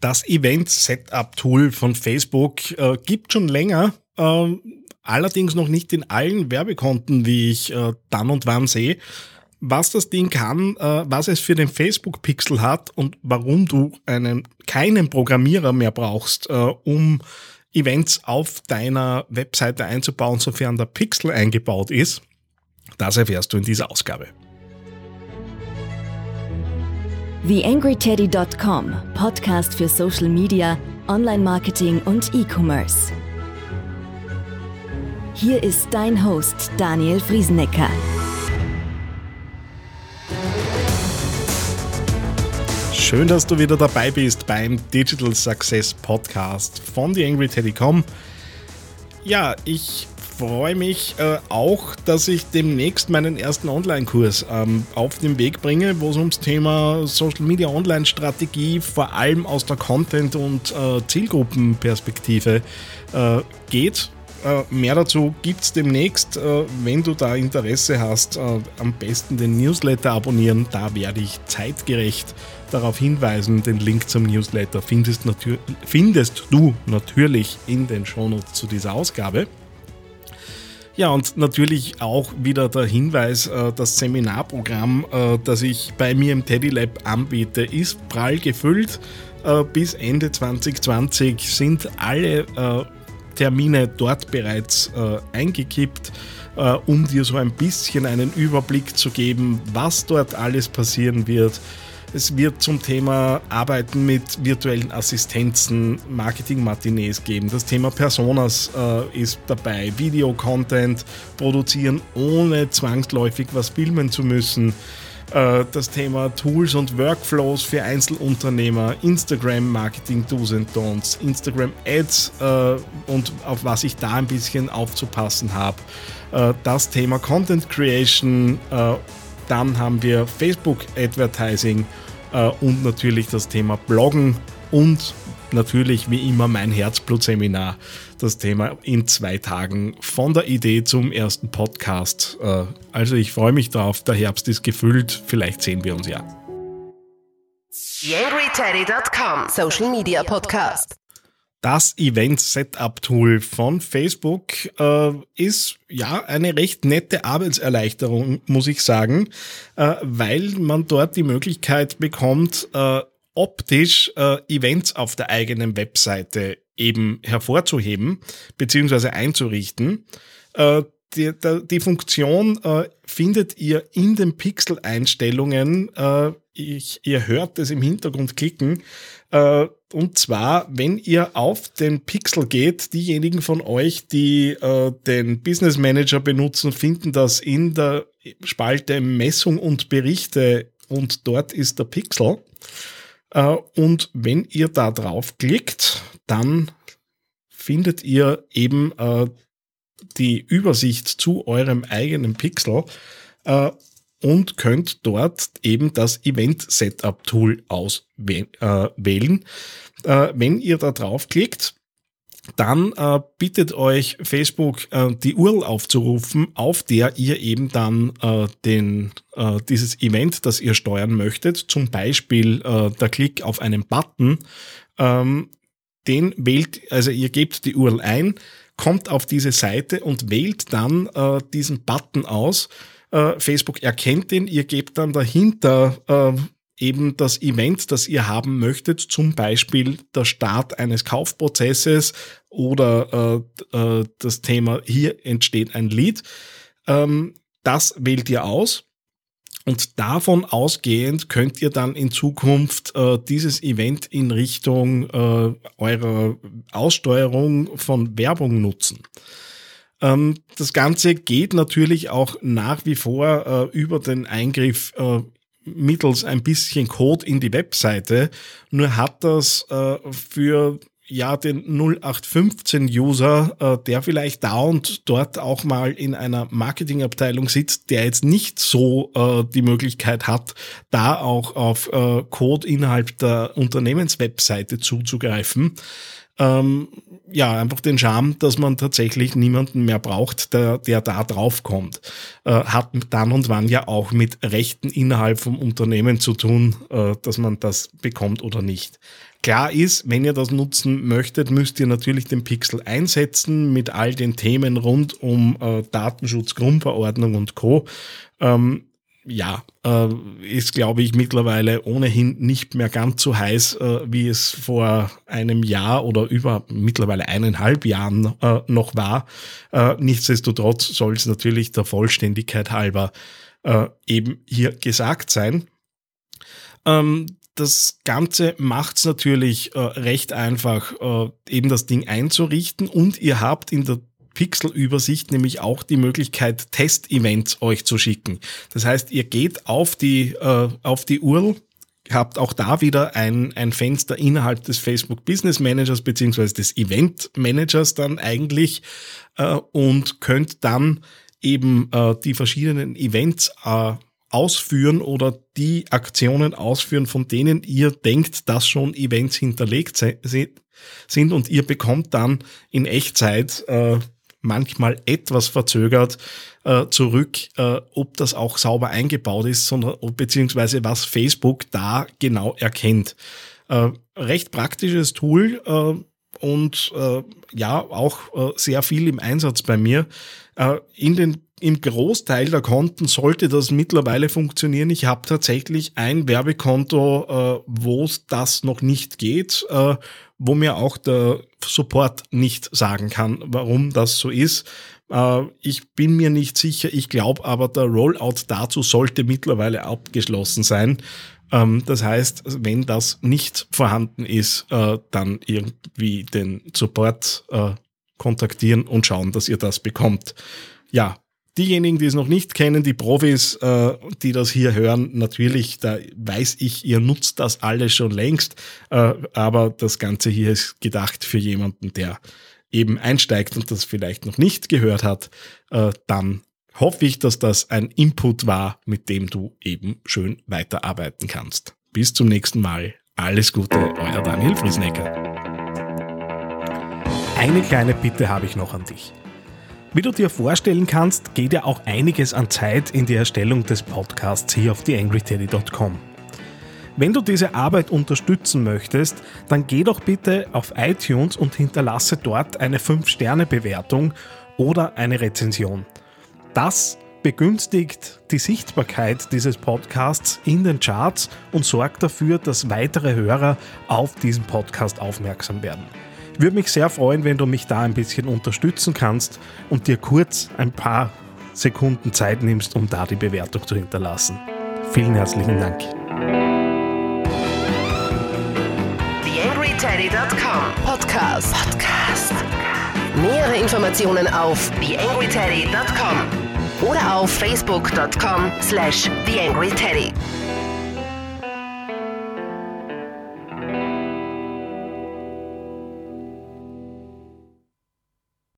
Das Event-Setup-Tool von Facebook äh, gibt schon länger, äh, allerdings noch nicht in allen Werbekonten, wie ich äh, dann und wann sehe. Was das Ding kann, äh, was es für den Facebook-Pixel hat und warum du einen, keinen Programmierer mehr brauchst, äh, um Events auf deiner Webseite einzubauen, sofern der Pixel eingebaut ist, das erfährst du in dieser Ausgabe. TheAngryTeddy.com, Podcast für Social Media, Online-Marketing und E-Commerce. Hier ist dein Host Daniel Friesenecker. Schön, dass du wieder dabei bist beim Digital Success Podcast von TheAngryTeddy.com. Ja, ich freue mich äh, auch, dass ich demnächst meinen ersten Online-Kurs ähm, auf den Weg bringe, wo es ums Thema Social Media Online-Strategie vor allem aus der Content- und äh, Zielgruppenperspektive äh, geht. Äh, mehr dazu gibt es demnächst. Äh, wenn du da Interesse hast, äh, am besten den Newsletter abonnieren. Da werde ich zeitgerecht darauf hinweisen. Den Link zum Newsletter findest, findest du natürlich in den Shownotes zu dieser Ausgabe. Ja, und natürlich auch wieder der Hinweis, äh, das Seminarprogramm, äh, das ich bei mir im Teddy Lab anbiete, ist prall gefüllt. Äh, bis Ende 2020 sind alle Termine dort bereits eingekippt, um dir so ein bisschen einen Überblick zu geben, was dort alles passieren wird es wird zum Thema Arbeiten mit virtuellen Assistenzen, Marketing-Matinees geben. Das Thema Personas äh, ist dabei. Video-Content produzieren, ohne zwangsläufig was filmen zu müssen. Äh, das Thema Tools und Workflows für Einzelunternehmer, Instagram Marketing Do's and Don'ts, Instagram Ads äh, und auf was ich da ein bisschen aufzupassen habe. Äh, das Thema Content Creation äh, dann haben wir Facebook Advertising äh, und natürlich das Thema Bloggen und natürlich wie immer mein Herzblut-Seminar. Das Thema in zwei Tagen von der Idee zum ersten Podcast. Äh, also ich freue mich drauf. Der Herbst ist gefüllt. Vielleicht sehen wir uns ja. Social Media Podcast das Event-Setup-Tool von Facebook äh, ist ja eine recht nette Arbeitserleichterung, muss ich sagen, äh, weil man dort die Möglichkeit bekommt, äh, optisch äh, Events auf der eigenen Webseite eben hervorzuheben bzw. einzurichten. Die, die, Funktion äh, findet ihr in den Pixel-Einstellungen. Äh, ich, ihr hört es im Hintergrund klicken. Äh, und zwar, wenn ihr auf den Pixel geht, diejenigen von euch, die äh, den Business Manager benutzen, finden das in der Spalte Messung und Berichte und dort ist der Pixel. Äh, und wenn ihr da drauf klickt, dann findet ihr eben äh, die Übersicht zu eurem eigenen Pixel. Äh, und könnt dort eben das Event Setup Tool auswählen. Äh, wenn ihr da draufklickt, dann äh, bittet euch Facebook äh, die URL aufzurufen, auf der ihr eben dann äh, den, äh, dieses Event, das ihr steuern möchtet, zum Beispiel äh, der Klick auf einen Button, ähm, den wählt, also ihr gebt die URL ein, kommt auf diese Seite und wählt dann äh, diesen Button aus äh, Facebook erkennt ihn, ihr gebt dann dahinter äh, eben das Event, das ihr haben möchtet, zum Beispiel der Start eines Kaufprozesses oder äh, äh, das Thema, hier entsteht ein Lead. Ähm, das wählt ihr aus. Und davon ausgehend könnt ihr dann in Zukunft äh, dieses Event in Richtung äh, eurer Aussteuerung von Werbung nutzen. Ähm, das Ganze geht natürlich auch nach wie vor äh, über den Eingriff äh, mittels ein bisschen Code in die Webseite. Nur hat das äh, für ja den 0815-User, äh, der vielleicht da und dort auch mal in einer Marketingabteilung sitzt, der jetzt nicht so äh, die Möglichkeit hat, da auch auf äh, Code innerhalb der Unternehmenswebseite zuzugreifen ähm, ja, einfach den Charme, dass man tatsächlich niemanden mehr braucht, der, der da drauf kommt. Äh, hat dann und wann ja auch mit Rechten innerhalb vom Unternehmen zu tun, äh, dass man das bekommt oder nicht. Klar ist, wenn ihr das nutzen möchtet, müsst ihr natürlich den Pixel einsetzen mit all den Themen rund um äh, Datenschutz, Grundverordnung und Co. Ähm, ja, äh, ist, glaube ich, mittlerweile ohnehin nicht mehr ganz so heiß, äh, wie es vor einem Jahr oder über mittlerweile eineinhalb Jahren äh, noch war. Äh, nichtsdestotrotz soll es natürlich der Vollständigkeit halber äh, eben hier gesagt sein. Ähm, das Ganze macht es natürlich äh, recht einfach, eben das Ding einzurichten und ihr habt in der Pixel-Übersicht nämlich auch die Möglichkeit, Test-Events euch zu schicken. Das heißt, ihr geht auf die, äh, auf die URL, habt auch da wieder ein, ein Fenster innerhalb des Facebook Business Managers beziehungsweise des Event Managers dann eigentlich äh, und könnt dann eben äh, die verschiedenen Events äh, ausführen oder die Aktionen ausführen, von denen ihr denkt, dass schon Events hinterlegt sind und ihr bekommt dann in Echtzeit äh, manchmal etwas verzögert äh, zurück, äh, ob das auch sauber eingebaut ist, sondern beziehungsweise was Facebook da genau erkennt. Äh, recht praktisches Tool äh, und äh, ja auch äh, sehr viel im Einsatz bei mir. in den im Großteil der Konten sollte das mittlerweile funktionieren. Ich habe tatsächlich ein Werbekonto, äh, wo das noch nicht geht, äh, wo mir auch der Support nicht sagen kann, warum das so ist. Äh, ich bin mir nicht sicher. Ich glaube aber, der Rollout dazu sollte mittlerweile abgeschlossen sein. Ähm, das heißt, wenn das nicht vorhanden ist, äh, dann irgendwie den Support äh, kontaktieren und schauen, dass ihr das bekommt. Ja, diejenigen, die es noch nicht kennen, die Profis, äh, die das hier hören, natürlich, da weiß ich, ihr nutzt das alles schon längst, äh, aber das Ganze hier ist gedacht für jemanden, der eben einsteigt und das vielleicht noch nicht gehört hat, äh, dann hoffe ich, dass das ein Input war, mit dem du eben schön weiterarbeiten kannst. Bis zum nächsten Mal. Alles Gute, euer Daniel Friesnecker. Eine kleine Bitte habe ich noch an dich. Wie du dir vorstellen kannst, geht ja auch einiges an Zeit in die Erstellung des Podcasts hier auf theangryteddy.com. Wenn du diese Arbeit unterstützen möchtest, dann geh doch bitte auf iTunes und hinterlasse dort eine 5-Sterne-Bewertung oder eine Rezension. Das begünstigt die Sichtbarkeit dieses Podcasts in den Charts und sorgt dafür, dass weitere Hörer auf diesen Podcast aufmerksam werden. Würde mich sehr freuen, wenn du mich da ein bisschen unterstützen kannst und dir kurz ein paar Sekunden Zeit nimmst, um da die Bewertung zu hinterlassen. Vielen herzlichen Dank. TheAngryTeddy.com Podcast. Podcast. Nähere Informationen auf TheAngryTeddy.com oder auf Facebook.com slash TheAngryTeddy.